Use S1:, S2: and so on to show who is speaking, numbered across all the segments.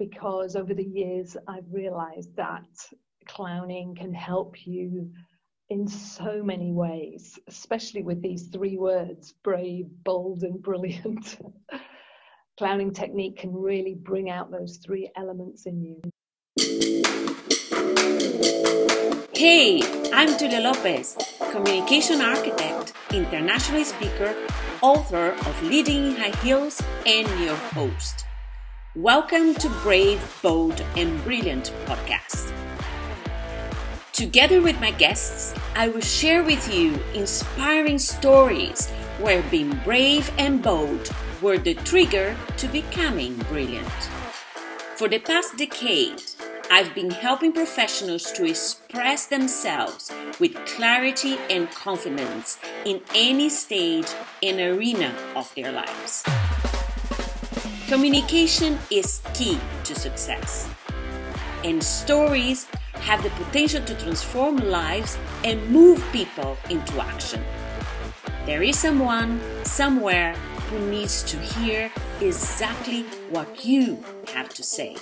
S1: because over the years I've realized that clowning can help you in so many ways, especially with these three words brave, bold, and brilliant. clowning technique can really bring out those three elements in you.
S2: Hey, I'm Tulia Lopez, communication architect, international speaker, author of Leading in High Heels, and your host. Welcome to Brave, Bold, and Brilliant podcast. Together with my guests, I will share with you inspiring stories where being brave and bold were the trigger to becoming brilliant. For the past decade, I've been helping professionals to express themselves with clarity and confidence in any stage and arena of their lives. Communication is key to success, and stories have the potential to transform lives and move people into action. There is someone, somewhere, who needs to hear exactly what you have to say.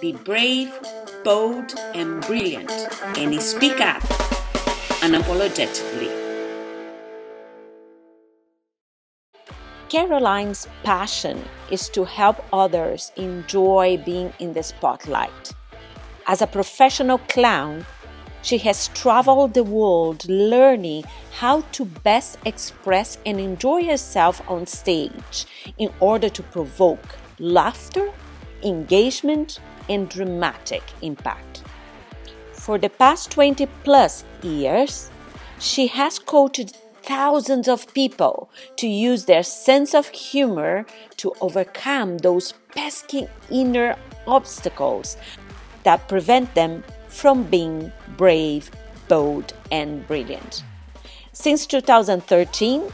S2: Be brave, bold, and brilliant, and speak up unapologetically. Caroline's passion is to help others enjoy being in the spotlight. As a professional clown, she has traveled the world learning how to best express and enjoy herself on stage in order to provoke laughter, engagement, and dramatic impact. For the past 20 plus years, she has coached thousands of people to use their sense of humor to overcome those pesky inner obstacles that prevent them from being brave, bold, and brilliant. Since 2013,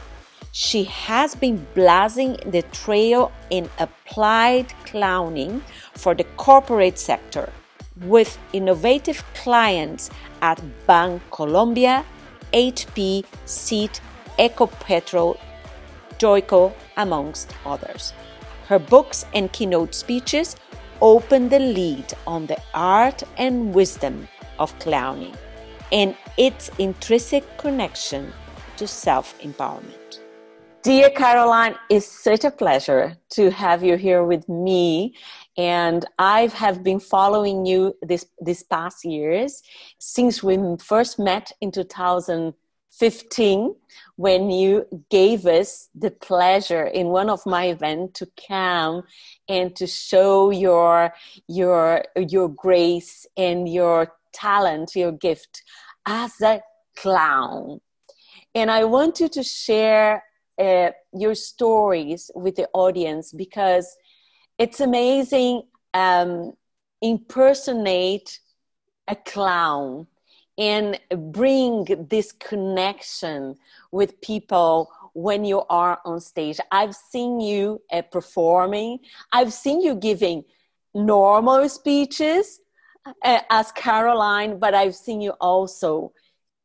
S2: she has been blazing the trail in applied clowning for the corporate sector with innovative clients at Bancolombia, HP, Seat, Ecopetrol, Joico, amongst others. Her books and keynote speeches open the lead on the art and wisdom of clowning and its intrinsic connection to self empowerment. Dear Caroline, it's such a pleasure to have you here with me. And I have been following you this, this past years since we first met in 2015 when you gave us the pleasure in one of my events to come and to show your, your, your grace and your talent, your gift as a clown. And I want you to share uh, your stories with the audience because it's amazing um, impersonate a clown and bring this connection with people when you are on stage. I've seen you uh, performing. I've seen you giving normal speeches uh, as caroline but i've seen you also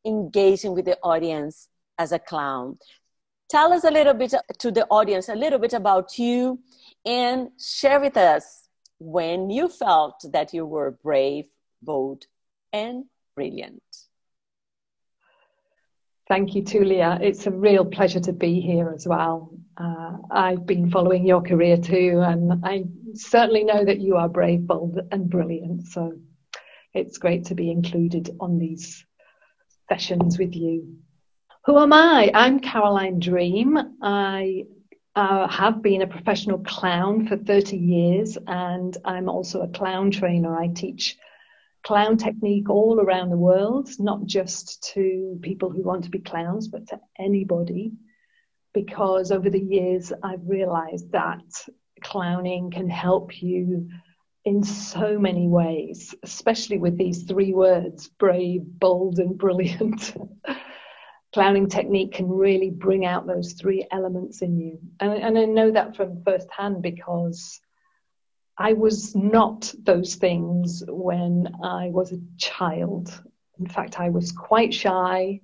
S2: engaging with the audience as a clown tell us a little bit to the audience a little bit about you and share with us when you felt that you were brave bold and brilliant
S1: Thank you, Tulia. It's a real pleasure to be here as well. Uh, I've been following your career too, and I certainly know that you are brave, bold, and brilliant. So it's great to be included on these sessions with you. Who am I? I'm Caroline Dream. I uh, have been a professional clown for 30 years, and I'm also a clown trainer. I teach clown technique all around the world, not just to people who want to be clowns, but to anybody. Because over the years, I've realized that clowning can help you in so many ways, especially with these three words brave, bold, and brilliant. clowning technique can really bring out those three elements in you. And, and I know that from firsthand because I was not those things when I was a child. In fact, I was quite shy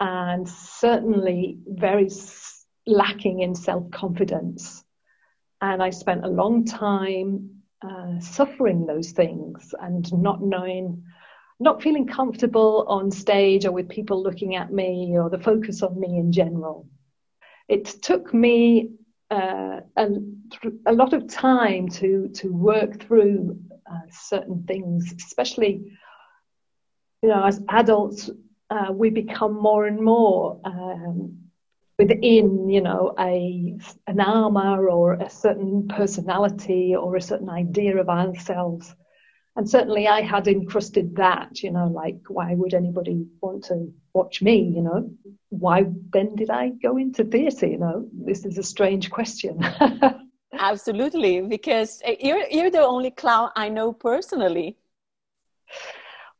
S1: and certainly very lacking in self confidence. And I spent a long time uh, suffering those things and not knowing, not feeling comfortable on stage or with people looking at me or the focus on me in general. It took me uh, a, a, lot of time to to work through uh, certain things, especially you know as adults uh, we become more and more um, within you know a an armor or a certain personality or a certain idea of ourselves and certainly I had encrusted that, you know, like why would anybody want to watch me, you know? Why then did I go into theatre, you know? This is a strange question.
S2: Absolutely, because eh, you're you're the only clown I know personally.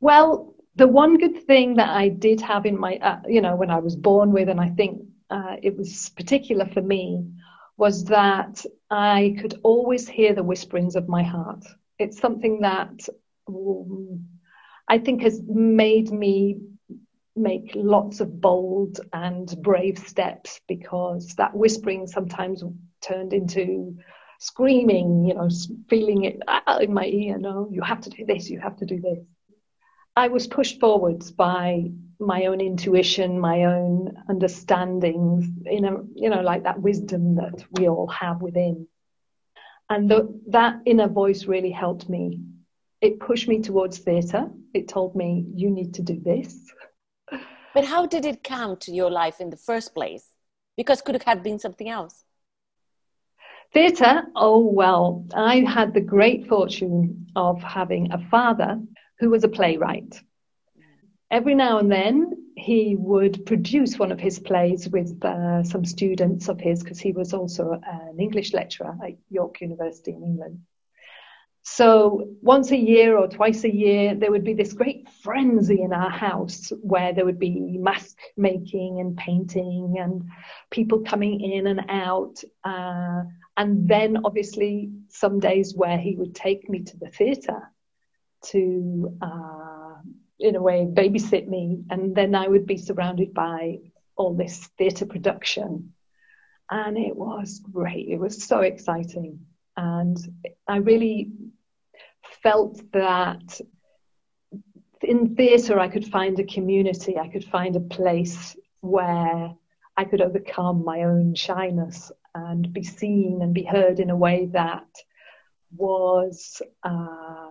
S1: Well, the one good thing that I did have in my, uh, you know, when I was born with, and I think uh, it was particular for me, was that I could always hear the whisperings of my heart it's something that um, I think has made me make lots of bold and brave steps because that whispering sometimes turned into screaming, you know, feeling it in my ear. No, you have to do this, you have to do this. I was pushed forwards by my own intuition, my own understandings, you know, you know, like that wisdom that we all have within. And the, that inner voice really helped me. It pushed me towards theatre. It told me, you need to do this.
S2: But how did it come to your life in the first place? Because could it have been something else?
S1: Theatre, oh well, I had the great fortune of having a father who was a playwright. Every now and then, he would produce one of his plays with uh, some students of his because he was also an English lecturer at York University in England. So once a year or twice a year, there would be this great frenzy in our house where there would be mask making and painting and people coming in and out. Uh, and then obviously some days where he would take me to the theatre to uh, in a way, babysit me. And then I would be surrounded by all this theatre production. And it was great. It was so exciting. And I really felt that in theatre, I could find a community, I could find a place where I could overcome my own shyness and be seen and be heard in a way that was uh,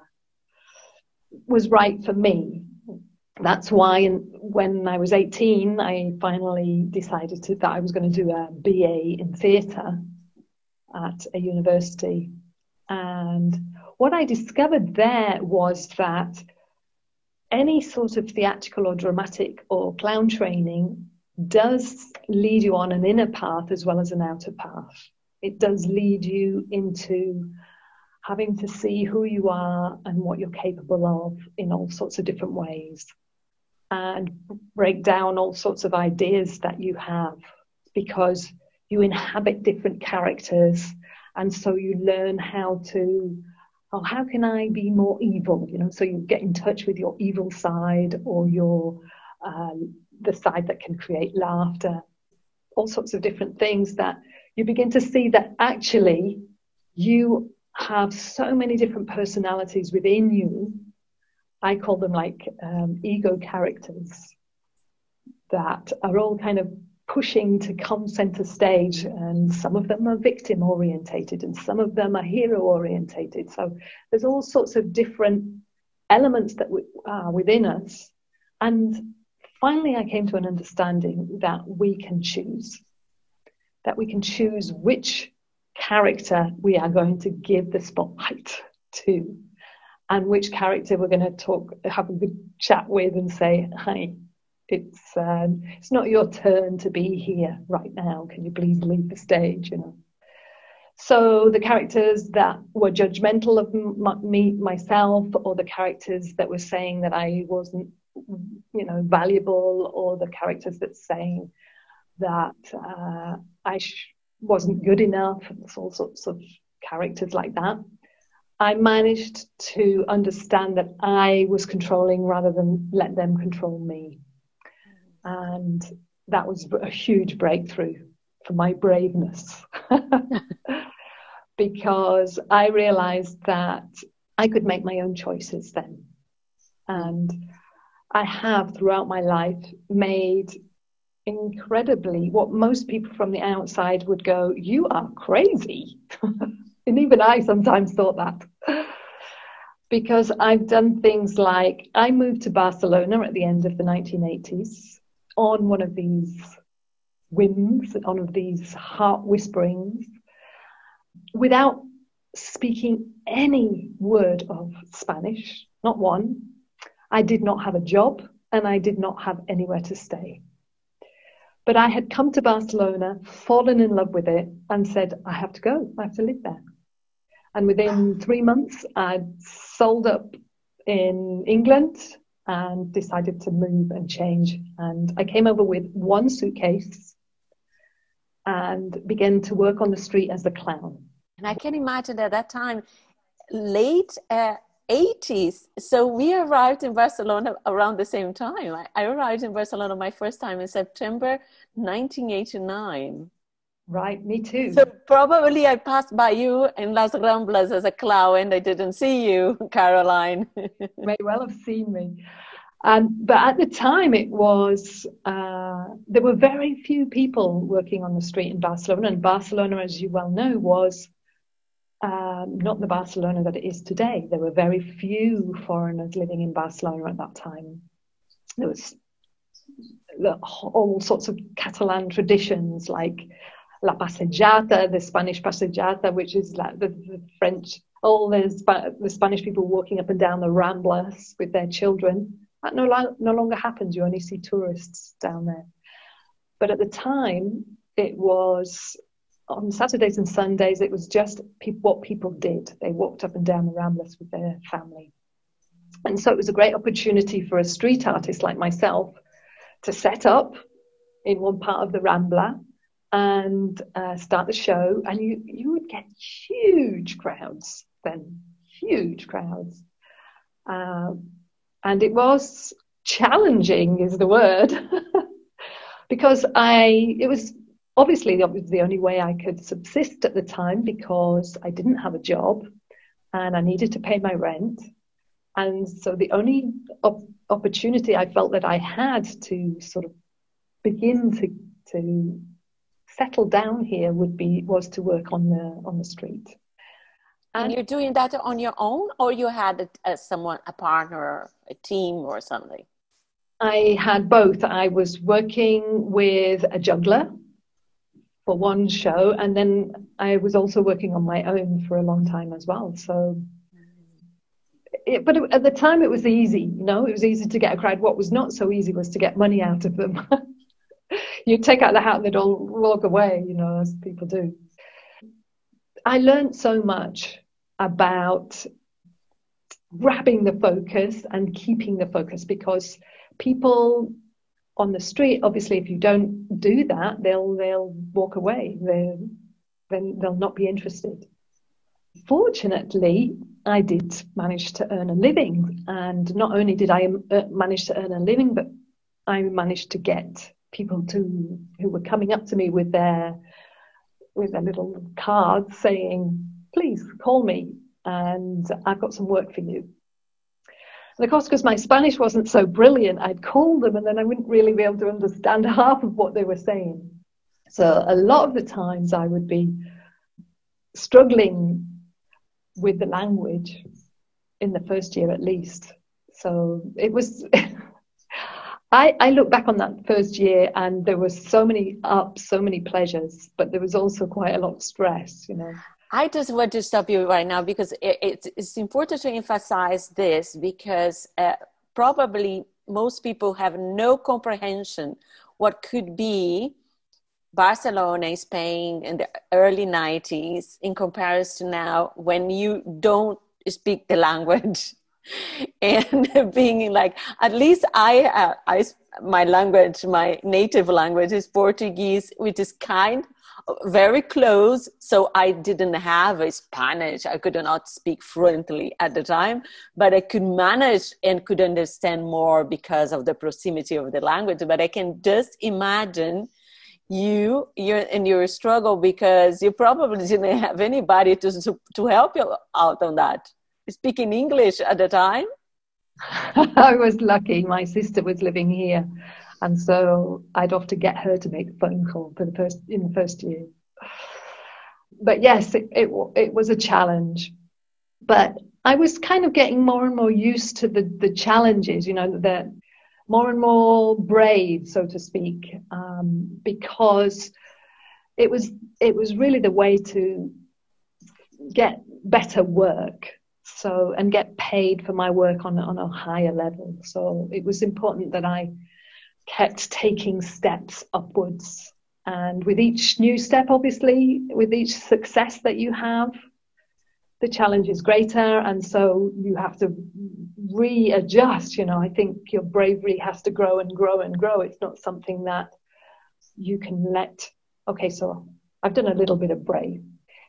S1: was right for me that's why when I was 18, I finally decided to, that I was going to do a BA in theatre at a university. And what I discovered there was that any sort of theatrical or dramatic or clown training does lead you on an inner path as well as an outer path. It does lead you into having to see who you are and what you're capable of in all sorts of different ways and break down all sorts of ideas that you have because you inhabit different characters. And so you learn how to oh how can i be more evil? You know so you get in touch with your evil side or your um, the side that can create laughter all sorts of different things that you begin to see that actually you have so many different personalities within you I call them like um, ego characters that are all kind of pushing to come center stage and some of them are victim orientated and some of them are hero orientated. So there's all sorts of different elements that are within us. And finally i came to an understanding that we can choose that we can choose which character we are going to give the spotlight to and which character we're going to talk, have a good chat with, and say, "Hi, it's um, it's not your turn to be here right now. Can you please leave the stage?" You know. So the characters that were judgmental of m- me myself, or the characters that were saying that I wasn't, you know, valuable, or the characters that saying that uh, I sh- wasn't good enough, all sorts of characters like that. I managed to understand that I was controlling rather than let them control me. And that was a huge breakthrough for my braveness. because I realized that I could make my own choices then. And I have throughout my life made incredibly what most people from the outside would go, You are crazy. and even I sometimes thought that. because I've done things like I moved to Barcelona at the end of the 1980s on one of these whims, on of these heart whisperings, without speaking any word of Spanish, not one. I did not have a job and I did not have anywhere to stay. But I had come to Barcelona, fallen in love with it, and said, I have to go, I have to live there. And within three months, I'd sold up in England and decided to move and change. And I came over with one suitcase and began to work on the street as a clown.
S2: And I can imagine at that time, late uh, 80s. So we arrived in Barcelona around the same time. I, I arrived in Barcelona my first time in September 1989.
S1: Right, me too.
S2: So probably I passed by you in Las Ramblas as a clown and I didn't see you, Caroline.
S1: May well have seen me. Um, but at the time, it was uh, there were very few people working on the street in Barcelona, and Barcelona, as you well know, was um, not the Barcelona that it is today. There were very few foreigners living in Barcelona at that time. There was all sorts of Catalan traditions like La Passejata, the Spanish Passejata, which is like the, the French, all the, the Spanish people walking up and down the Ramblas with their children. That no, no longer happens. You only see tourists down there. But at the time, it was on Saturdays and Sundays, it was just pe- what people did. They walked up and down the Ramblas with their family. And so it was a great opportunity for a street artist like myself to set up in one part of the Rambla and uh, start the show. And you, you would get huge crowds then, huge crowds. Um, and it was challenging, is the word, because I, it was obviously the only way I could subsist at the time because I didn't have a job and I needed to pay my rent. And so the only op- opportunity I felt that I had to sort of begin to to settle down here would be was to work on the on the street.
S2: And, and you're doing that on your own, or you had a, a someone, a partner, a team, or something?
S1: I had both. I was working with a juggler for one show, and then I was also working on my own for a long time as well. So, it, but at the time it was easy, you know, it was easy to get a crowd. What was not so easy was to get money out of them. you take out the hat and they'd all walk away, you know, as people do. I learned so much about grabbing the focus and keeping the focus because people on the street, obviously, if you don't do that, they'll they'll walk away. They then they'll not be interested. Fortunately, I did manage to earn a living, and not only did I uh, manage to earn a living, but I managed to get people to who were coming up to me with their with their little cards saying, "Please call me, and I've got some work for you." And of course, because my Spanish wasn't so brilliant, I'd call them and then I wouldn't really be able to understand half of what they were saying. So a lot of the times I would be struggling with the language in the first year at least. So it was. I, I look back on that first year and there were so many ups, so many pleasures, but there was also quite a lot of stress, you know.
S2: I just want to stop you right now because it, it's important to emphasize this because uh, probably most people have no comprehension what could be Barcelona, Spain in the early 90s in comparison to now when you don't speak the language and being like at least I, uh, I my language my native language is Portuguese which is kind very close. So I didn't have a Spanish. I could not speak fluently at the time, but I could manage and could understand more because of the proximity of the language. But I can just imagine you you and your struggle because you probably didn't have anybody to to help you out on that speaking english at the time?
S1: I was lucky. My sister was living here. And so i'd often get her to make a phone call for the first in the first year. But yes it, it, it was a challenge. But i was kind of getting more and more used to the the challenges you know that more and more brave, so to speak, um, because it was it was really the way to get better work so and get paid for my work on on a higher level. So it was important that i kept taking steps upwards. And with each new step obviously with each success that you have the challenge is greater. And so you have to readjust you know. I think your bravery has to grow and grow and grow. It's not something that you can let okay so i've done a little bit of brave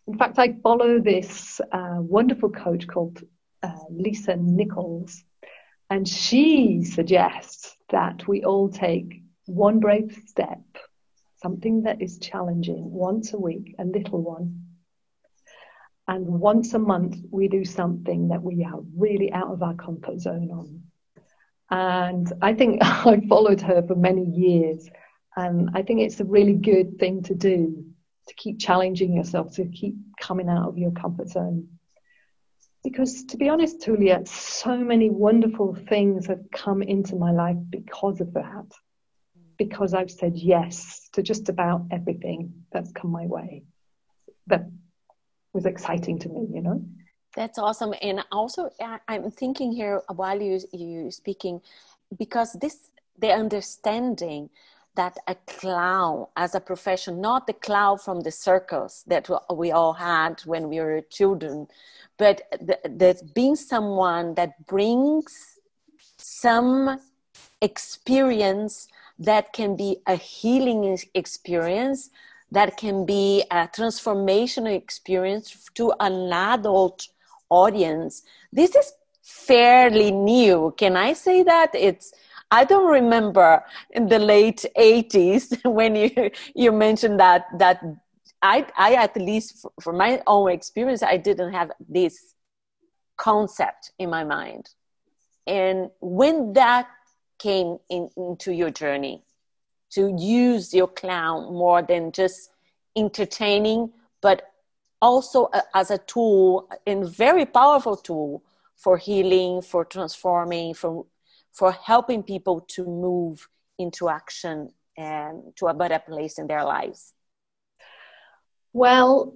S1: in fact i follow this uh, wonderful coach called uh, lisa nichols and she suggests that we all take one brave step something that is challenging once a week a little one and once a month we do something that we are really out of our comfort zone on. And I think I followed her for many years. And I think it's a really good thing to do to keep challenging yourself, to keep coming out of your comfort zone. Because to be honest, Tulia, so many wonderful things have come into my life because of that. Because I've said yes to just about everything that's come my way. That was exciting to me, you know.
S2: That's awesome. And also, I'm thinking here while you you speaking, because this the understanding that a clown as a profession, not the clown from the circus that we all had when we were children, but that being someone that brings some experience that can be a healing experience that can be a transformational experience to an adult audience. This is fairly new. Can I say that? It's I don't remember in the late 80s when you you mentioned that that I I at least for my own experience I didn't have this concept in my mind. And when that came in, into your journey, to use your clown more than just entertaining, but also as a tool and very powerful tool for healing, for transforming, for for helping people to move into action and to a better place in their lives?
S1: Well,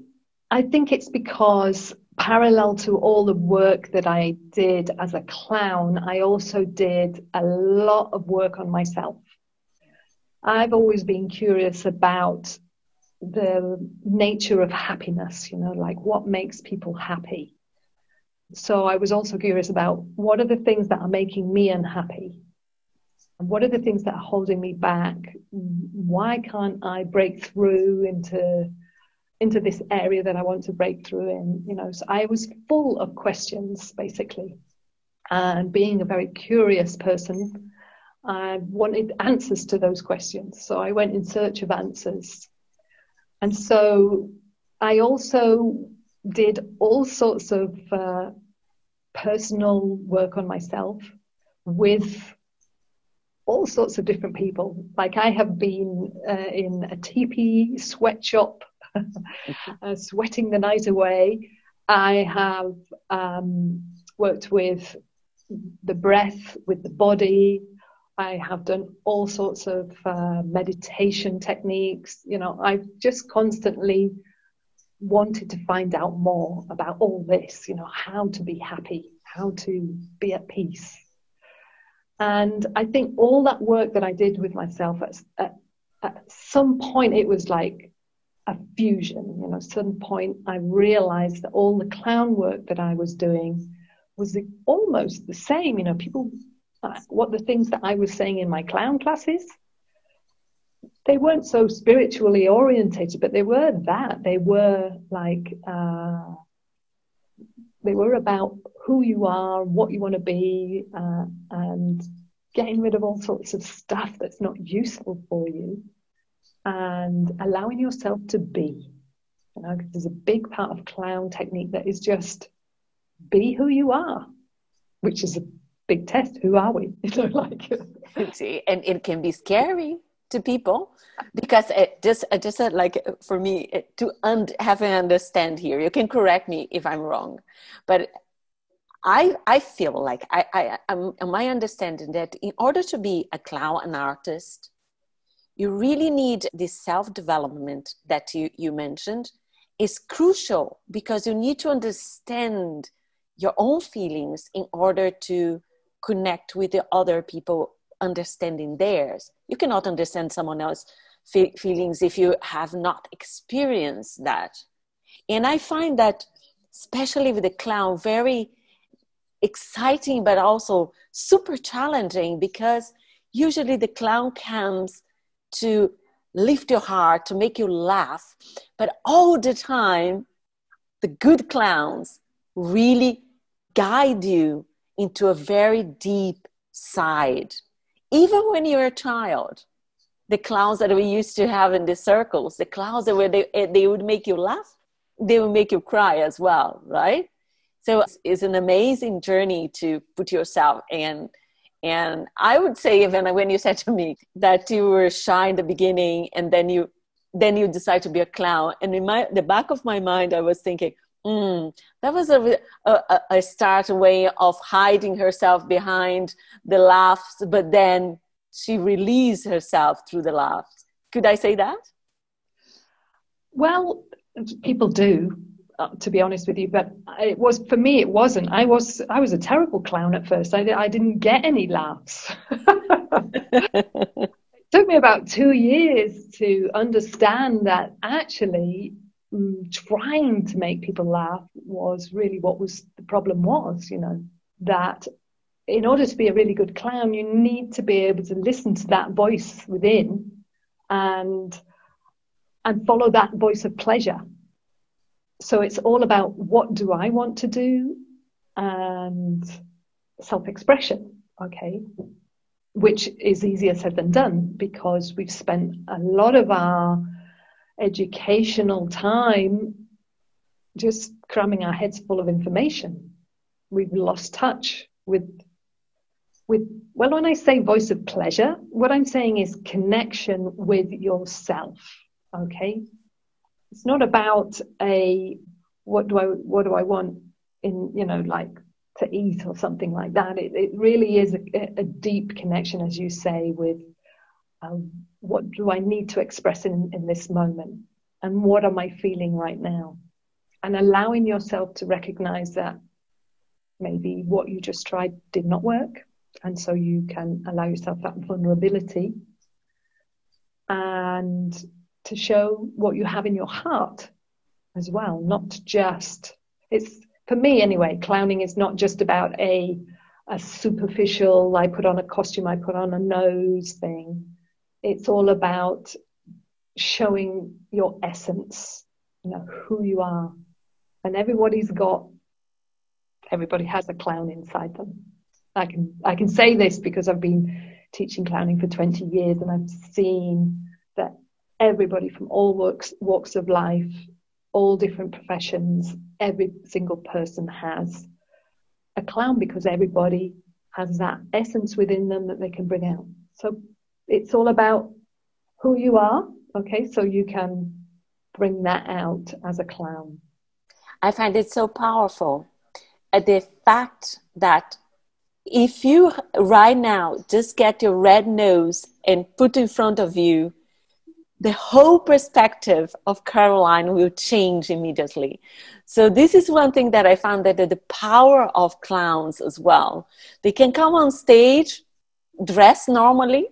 S1: I think it's because parallel to all the work that I did as a clown, I also did a lot of work on myself. I've always been curious about the nature of happiness, you know, like what makes people happy. So I was also curious about what are the things that are making me unhappy? What are the things that are holding me back? Why can't I break through into into this area that I want to break through in? You know, so I was full of questions basically. And being a very curious person, I wanted answers to those questions. So I went in search of answers. And so I also did all sorts of uh, personal work on myself with all sorts of different people. Like I have been uh, in a teepee sweatshop, uh, sweating the night away. I have um, worked with the breath, with the body. I have done all sorts of uh, meditation techniques. You know, I've just constantly wanted to find out more about all this, you know, how to be happy, how to be at peace. And I think all that work that I did with myself at, at, at some point, it was like a fusion. You know, at some point, I realized that all the clown work that I was doing was almost the same. You know, people uh, what the things that I was saying in my clown classes, they weren't so spiritually orientated, but they were that. They were like, uh, they were about who you are, what you want to be, uh, and getting rid of all sorts of stuff that's not useful for you. and allowing yourself to be. You know, there's a big part of clown technique that is just be who you are, which is a big test. Who are we? You know, like
S2: and it can be scary to people because it just it just uh, like uh, for me uh, to un- have an understand here. You can correct me if I'm wrong, but I I feel like I I um, am my understanding that in order to be a clown, an artist, you really need this self development that you you mentioned is crucial because you need to understand your own feelings in order to connect with the other people understanding theirs you cannot understand someone else's fe- feelings if you have not experienced that. And i find that especially with the clown very exciting but also super challenging because usually the clown comes to lift your heart to make you laugh but all the time the good clowns really guide you into a very deep side even when you're a child the clowns that we used to have in the circles the clowns that where they, eh, they would make you laugh they would make you cry as well right? So it's an amazing journey to put yourself in. And i would say even when you said to me that you were shy in the beginning and then you then you decide to be a clown and in my the back of my mind i was thinking Mm, that was a, a, a start way of hiding herself behind the laughs, but then she released herself through the laughs. Could I say that?
S1: Well, people do, uh, to be honest with you. But it was for me. It wasn't. I was. I was a terrible clown at first. I, I didn't get any laughs. it took me about two years to understand that actually Mm, trying to make people laugh was really what was the problem was, you know, that in order to be a really good clown, you need to be able to listen to that voice within and and follow that voice of pleasure. So it's all about what do I want to do and self-expression, okay? Which is easier said than done because we've spent a lot of our educational time just cramming our heads full of information. We've lost touch with with well when I say voice of pleasure, what I'm saying is connection with yourself. Okay? It's not about a what do I what do I want in you know like to eat or something like that. It, it really is a, a deep connection, as you say, with um, what do I need to express in, in this moment? And what am I feeling right now? And allowing yourself to recognize that maybe what you just tried did not work. And so you can allow yourself that vulnerability and to show what you have in your heart as well, not just, it's for me anyway, clowning is not just about a, a superficial, I put on a costume, I put on a nose thing it's all about showing your essence, you know, who you are. And everybody's got, everybody has a clown inside them. I can, I can say this because I've been teaching clowning for 20 years and I've seen that everybody from all walks, walks of life, all different professions, every single person has a clown because everybody has that essence within them that they can bring out. So it's all about who you are, okay? So you can bring that out as a clown.
S2: I find it so powerful. Uh, the fact that if you right now just get your red nose and put in front of you, the whole perspective of Caroline will change immediately. So this is one thing that I found that the power of clowns as well. They can come on stage dress normally,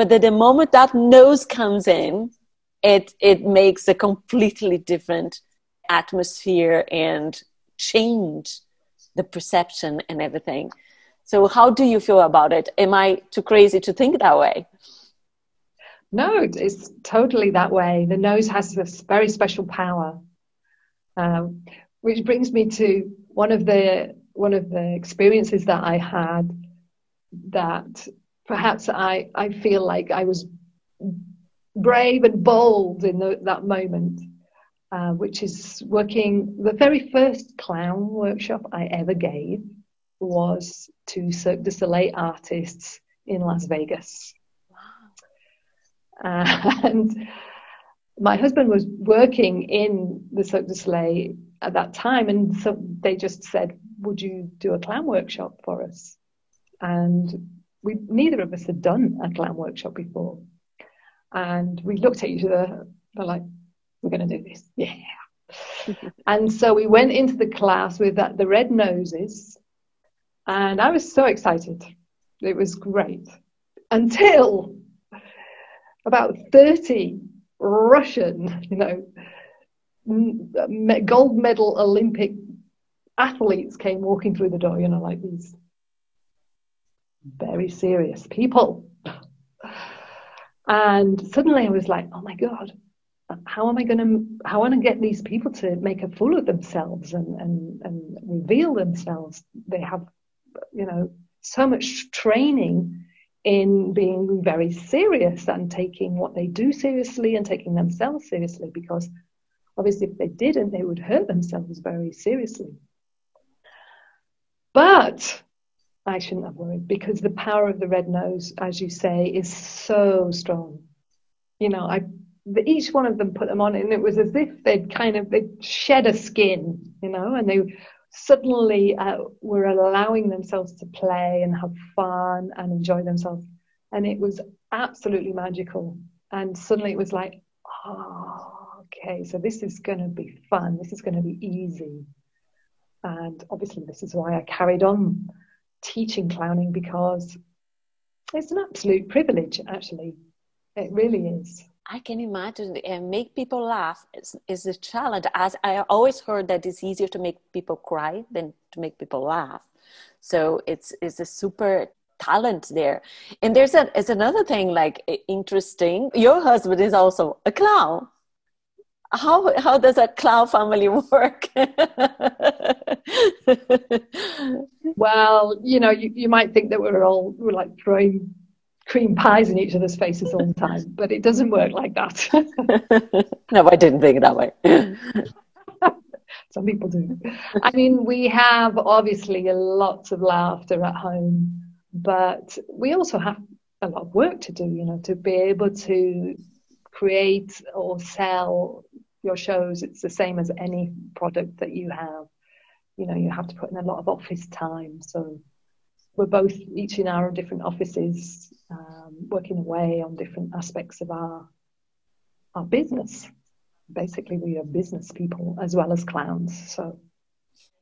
S2: but that the moment that nose comes in it it makes a completely different atmosphere and change the perception and everything. So how do you feel about it? Am i too crazy to think that way?
S1: No it's totally that way. The nose has this very special power um, which brings me to one of the one of the experiences that i had that perhaps I, I feel like I was brave and bold in the, that moment, uh, which is working. The very first clown workshop I ever gave was to Cirque du Soleil artists in Las Vegas. Wow. and my husband was working in the Cirque du Soleil at that time, and so they just said, "Would you do a clown workshop for us?" And we neither of us had done a clown workshop before, and we looked at each other. We're like, "We're going to do this, yeah." and so we went into the class with that, the red noses, and I was so excited. It was great until about 30 Russian, you know, gold medal Olympic athletes came walking through the door, you know, like these very serious people. And suddenly I was like, oh my God, how am I going to, how am I going to get these people to make a fool of themselves and, and, and reveal themselves? They have, you know, so much training in being very serious and taking what they do seriously and taking themselves seriously because obviously if they didn't they would hurt themselves very seriously but i shouldn't have worried because the power of the red nose as you say is so strong you know i each one of them put them on and it was as if they'd kind of they'd shed a skin you know and they suddenly uh, were allowing themselves to play and have fun and enjoy themselves. And it was absolutely magical. And suddenly it was like, oh, okay, so this is going to be fun. This is going to be easy. And obviously, this is why I carried on teaching clowning because it's an absolute privilege, actually. It really is.
S2: I can imagine and make people laugh is, is a challenge. As I always heard that it's easier to make people cry than to make people laugh. So it's it's a super talent there. And there's a it's another thing like interesting. Your husband is also a clown. How how does a clown family work?
S1: well, you know, you, you might think that we're all we're like throwing cream pies in each other's faces all the time, but it doesn't work like that.
S2: no, I didn't think that way.
S1: Some people do. I mean, we have obviously lots of laughter at home, but we also have a lot of work to do, you know, to be able to create or sell your shows. It's the same as any product that you have. You know, you have to put in a lot of office time. So we're both each in our different offices um, working away on different aspects of our our business. Basically, we are business people as well as clowns. So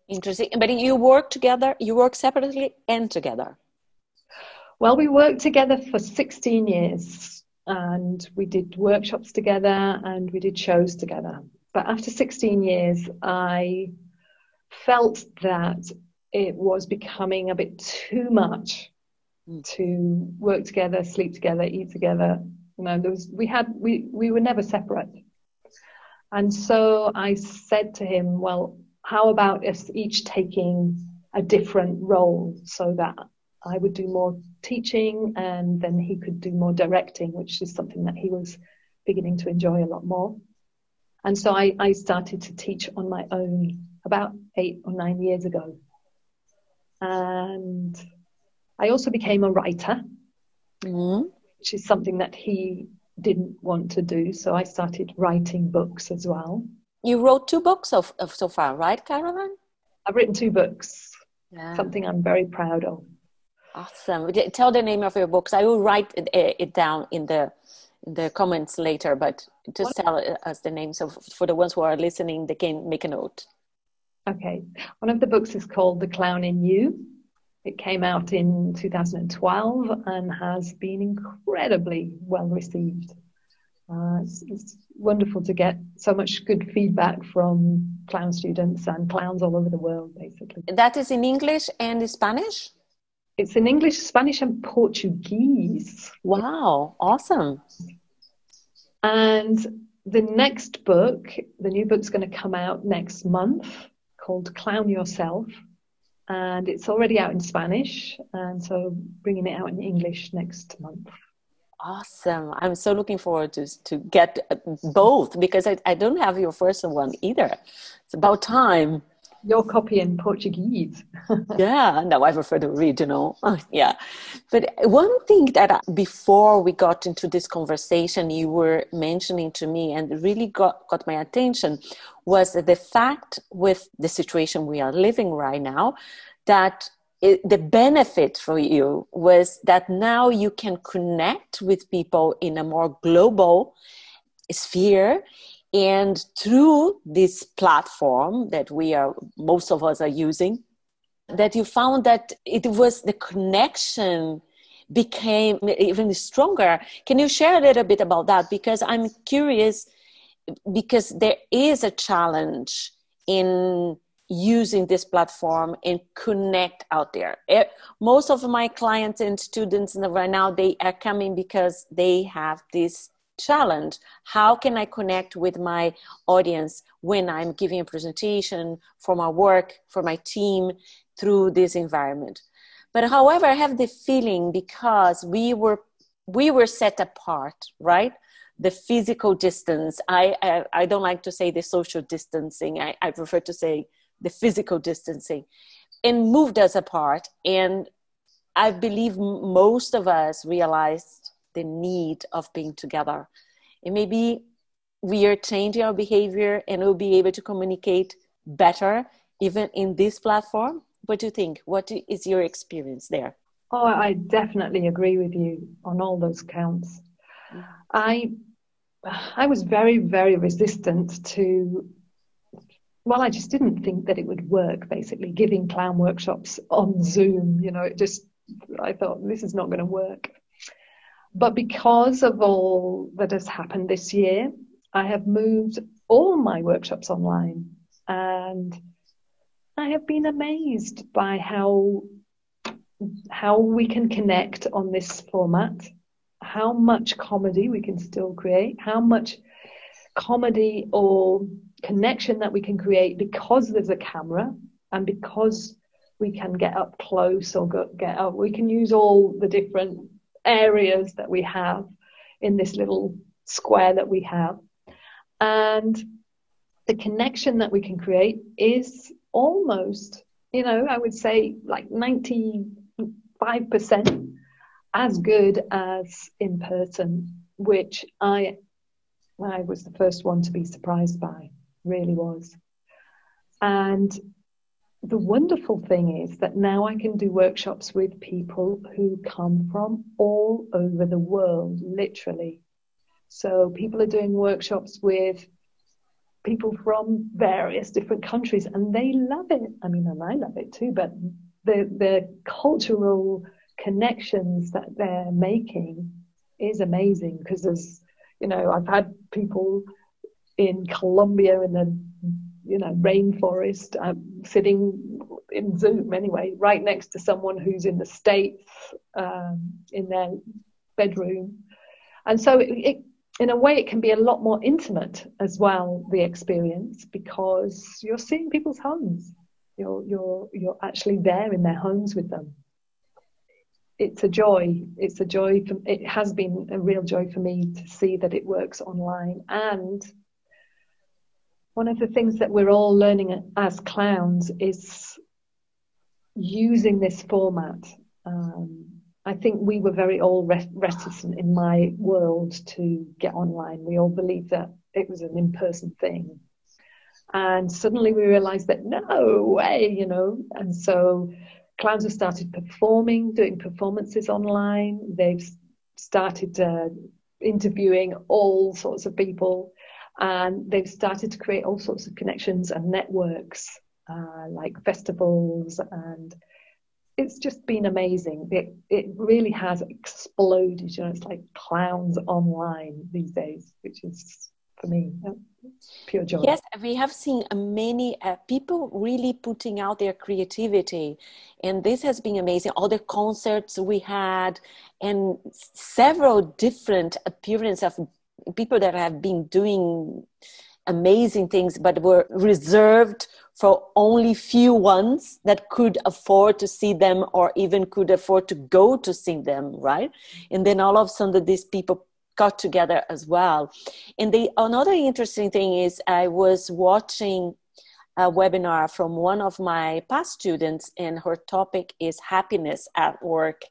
S2: interesting. But you work together. You work separately and together.
S1: Well, we worked together for 16 years, and we did workshops together, and we did shows together. But after 16 years, I felt that it was becoming a bit too much mm. to work together, sleep together, eat together. You know, there was we had we we were never separate. And so I said to him, well, how about us each taking a different role so that I would do more teaching and then he could do more directing, which is something that he was beginning to enjoy a lot more. And so I, I started to teach on my own about eight or nine years ago. And I also became a writer, mm-hmm. which is something that he didn't want to do. So I started writing books as well.
S2: You wrote two books of, of so far, right, Caroline?
S1: I've written two books. Yeah. Something I'm very proud of.
S2: Awesome. Tell the name of your books. I will write it, it down in the in the comments later, but just tell us the names of for the ones who are listening. They can make a note.
S1: Okay. One of the books is called The Clown in You. It came out in 2012 and has been incredibly well received. Uh, it's, it's, wonderful to get so much good feedback from clown students and clowns all over the world, basically.
S2: That is in English and Spanish?
S1: It's in English, Spanish, and Portuguese.
S2: Wow, awesome.
S1: And the next book, the new book's going to come out next month called Clown Yourself, and it's already out in Spanish, and so bringing it out in English next month.
S2: Awesome. I'm so looking forward to, to get both because I, I don't have your first one either. It's about time.
S1: Your copy in Portuguese.
S2: yeah, no, I prefer the original. yeah. But one thing that uh, before we got into this conversation, you were mentioning to me and really got, got my attention was the fact with the situation we are living right now that it, the benefit for you was that now you can connect with people in a more global sphere and through this platform that we are most of us are using that you found that it was the connection became even stronger can you share a little bit about that because i'm curious because there is a challenge in using this platform and connect out there. It, most of my clients and students right now they are coming because they have this challenge. How can I connect with my audience when I'm giving a presentation for my work, for my team through this environment? But however, I have the feeling because we were we were set apart, right? The physical distance. I I, I don't like to say the social distancing. I, I prefer to say the physical distancing and moved us apart and i believe most of us realized the need of being together and maybe we are changing our behavior and we'll be able to communicate better even in this platform what do you think what is your experience there
S1: oh i definitely agree with you on all those counts i i was very very resistant to well, I just didn't think that it would work, basically, giving clown workshops on Zoom. You know, it just, I thought, this is not going to work. But because of all that has happened this year, I have moved all my workshops online. And I have been amazed by how how we can connect on this format, how much comedy we can still create, how much comedy or connection that we can create because there's a camera and because we can get up close or get up. We can use all the different areas that we have in this little square that we have. And the connection that we can create is almost, you know, I would say like 95% as good as in person, which I I was the first one to be surprised by really was. And the wonderful thing is that now I can do workshops with people who come from all over the world, literally. So people are doing workshops with people from various different countries and they love it. I mean, and I love it too, but the, the cultural connections that they're making is amazing because there's, you know, I've had people in Colombia in the you know rainforest, um, sitting in Zoom anyway, right next to someone who's in the states um, in their bedroom, and so it, it, in a way it can be a lot more intimate as well the experience because you're seeing people's homes, you're you're you're actually there in their homes with them. It's a joy. It's a joy. For, it has been a real joy for me to see that it works online and one of the things that we're all learning as clowns is using this format. Um, I think we were very all reticent in my world to get online. We all believed that it was an in person thing. And suddenly we realized that no way, you know. And so clowns have started performing, doing performances online. They've started uh, interviewing all sorts of people and they've started to create all sorts of connections and networks uh, like festivals and it's just been amazing. It, it really has exploded you know it's like clowns online these days which is for me pure joy.
S2: Yes we have seen many uh, people really putting out their creativity and this has been amazing. All the concerts we had and several different appearances of people that have been doing amazing things but were reserved for only few ones that could afford to see them or even could afford to go to see them right? And then all of a sudden these people got together as well. And the another interesting thing is i was watching a webinar from one of my past students and her topic is happiness at work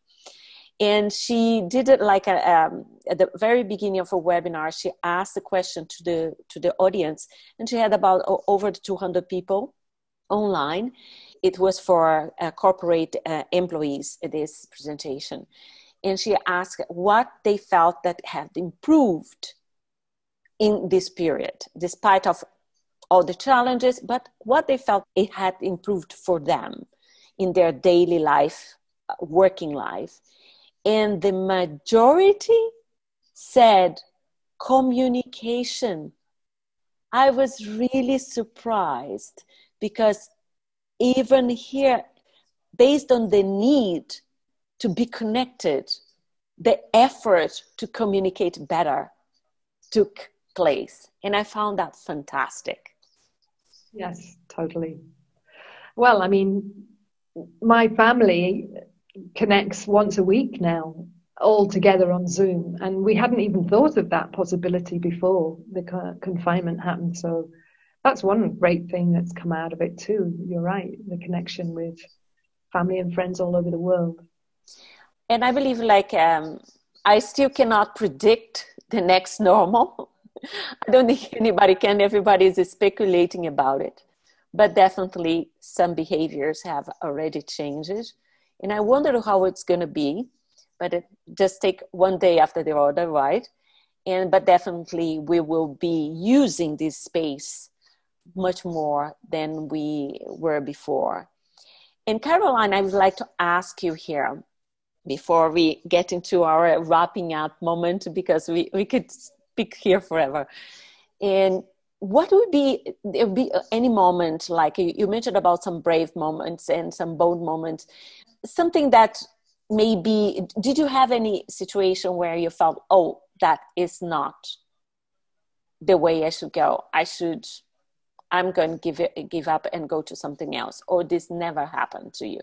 S2: and she did it like a, um, at the very beginning of a webinar she asked the question to the to the audience and she had about over 200 people online. It was for uh, corporate uh, employees this presentation. And she asked what they felt that had improved in this period despite of all the challenges but what they felt it had improved for them in their daily life uh, working life and the majority said communication. I was really surprised because even here, based on the need to be connected, the effort to communicate better took place. And I found that fantastic.
S1: Yes, totally. Well, I mean, my family connects once a week now all together on Zoom. And we hadn't even thought of that possibility before the confinement happened. So that's one great thing that's come out of it too. You're right, the connection with family and friends all over the world.
S2: And I believe, like, um, I still cannot predict the next normal. I don't think anybody can. Everybody is speculating about it. But definitely, some behaviors have already changed and I wonder how it's going to be, but it just take one day after the other, right? And but definitely we will be using this space much more than we were before. And Caroline, I would like to ask you here before we get into our wrapping up moment because we, we could speak here forever. And what would be there be any moment like you mentioned about some brave moments and some bold moments something that maybe did you have any situation where you felt oh that is not the way i should go? I should i'm going to give it give up and go to something else or this never happened to you?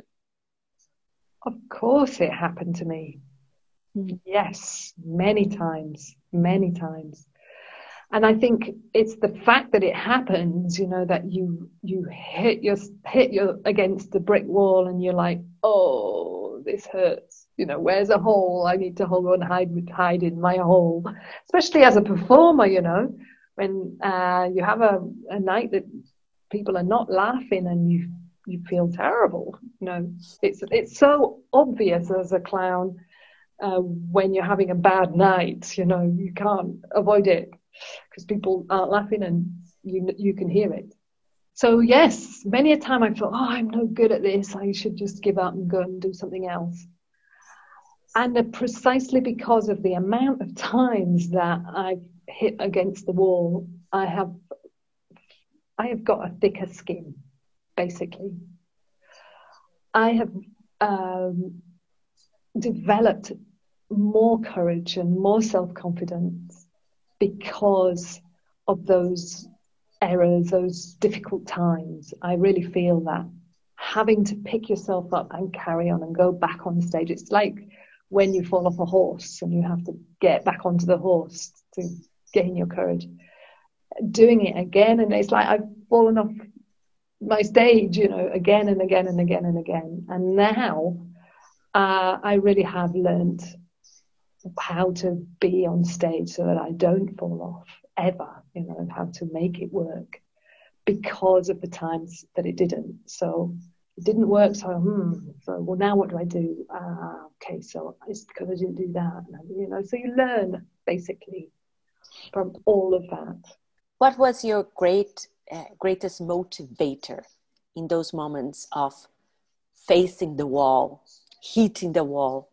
S1: Of course it happened to me. Mm-hmm. yes many times many times and I think it's the fact that it happens, you know, that you you hit your hit your against the brick wall and you're like, oh, this hurts. You know, where's a hole? I need to hold on, hide hide in my hole. Especially as a performer, you know, when uh, you have a, a night that people are not laughing and you you feel terrible. You know, it's it's so obvious as a clown uh, when you're having a bad night. You know, you can't avoid it because people aren't laughing and you you can hear it. So yes, many a time I thought, oh, I'm no good at this. I should just give up and go and do something else. And precisely because of the amount of times that I've hit against the wall, I have I have got a thicker skin, basically. I have um, developed more courage and more self confidence because of those errors, those difficult times. I really feel that having to pick yourself up and carry on and go back on stage. It's like when you fall off a horse and you have to get back onto the horse to gain your courage. Doing it again, and it's like I've fallen off my stage, you know, again and again and again and again. And now uh, I really have learned how to be on stage so that I don't fall off ever, you know, and how to make it work because of the times that it didn't. So it didn't work. So, hmm, so well, now what do I do? Ah, okay, so it's because I didn't do that. You know, so you learn basically from all of that.
S2: What was your great, uh, greatest motivator in those moments of facing the wall, hitting the wall?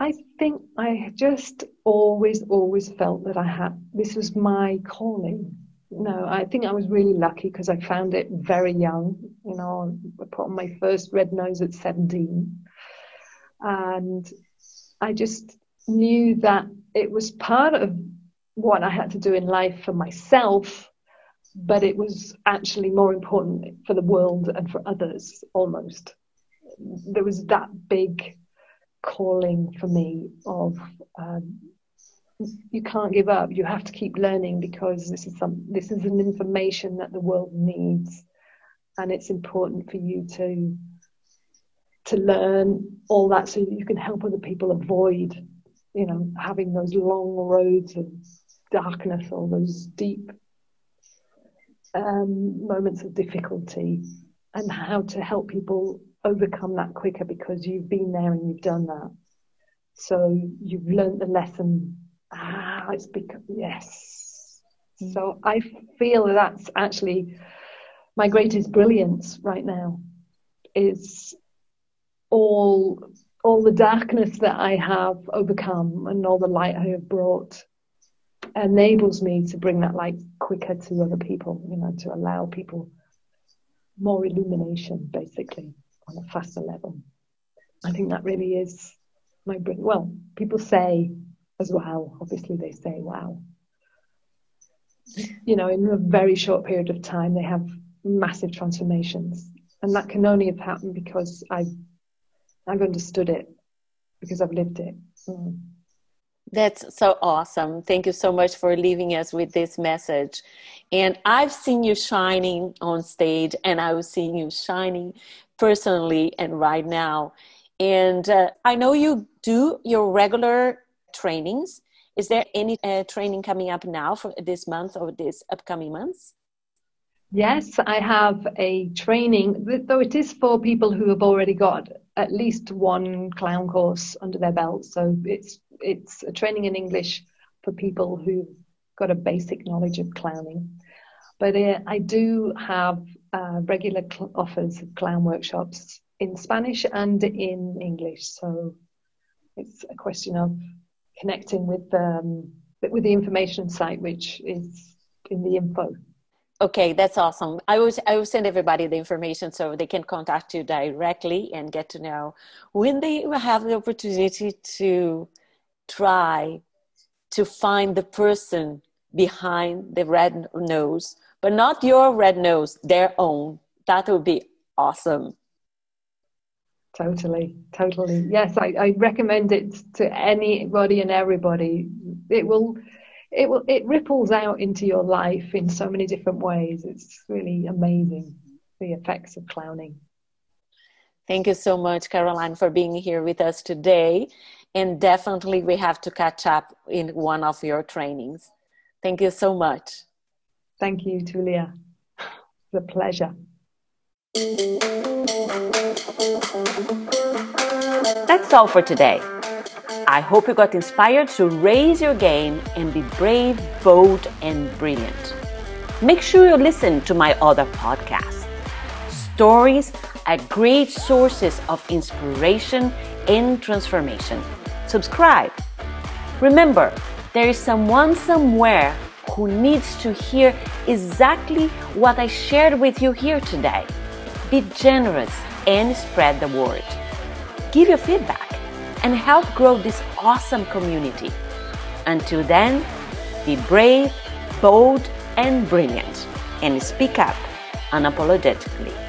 S1: I think I just always, always felt that I had this was my calling. No, I think I was really lucky because I found it very young. You know, I put on my first red nose at 17. And I just knew that it was part of what I had to do in life for myself, but it was actually more important for the world and for others almost. There was that big calling for me of um, you can't give up. You have to keep learning because this is some this is an information that the world needs, and it's important for you to to learn all that so that you can help other people avoid, you know, having those long roads of darkness or those deep um, moments of difficulty, and how to help people overcome that quicker because you've been there and you've done that. So you've learned the lesson ah, it's become, yes. So I feel that that's actually my greatest brilliance right now is all all the darkness that I have overcome and all the light I have brought enables me to bring that light quicker to other people, you know, to allow people more illumination basically on a faster level. I think that really is my brain. well, people say as well. Obviously, they say, wow. You know, in a very short period of time, they have massive transformations. And that can only have happened because I've, I've understood it, because I've lived it. Mm.
S2: That's so awesome. Thank you so much for leaving us with this message. And I've seen you shining on stage, and I was seeing you shining personally and right now. And uh, I know you do your regular trainings. Is there any uh, training coming up now for this month or this upcoming months?
S1: Yes, I have a training, though it is for people who have already got at least one clown course under their belt. So it's it's a training in English for people who've got a basic knowledge of clowning. But uh, I do have uh, regular cl- offers of clown workshops in Spanish and in English. So it's a question of connecting with um, with the information site, which is in the info.
S2: Okay, that's awesome. I will I will send everybody the information so they can contact you directly and get to know when they have the opportunity to try to find the person behind the red nose, but not your red nose, their own. That would be awesome.
S1: Totally, totally. Yes, I, I recommend it to anybody and everybody. It will, it will, it ripples out into your life in so many different ways. It's really amazing the effects of clowning.
S2: Thank you so much, Caroline, for being here with us today. And definitely, we have to catch up in one of your trainings. Thank you so much.
S1: Thank you, Tulia. It's a pleasure.
S2: That's all for today. I hope you got inspired to raise your game and be brave, bold, and brilliant. Make sure you listen to my other podcasts. Stories are great sources of inspiration and transformation. Subscribe. Remember, there is someone somewhere who needs to hear exactly what I shared with you here today. Be generous and spread the word. Give your feedback and help grow this awesome community. Until then, be brave, bold, and brilliant, and speak up unapologetically.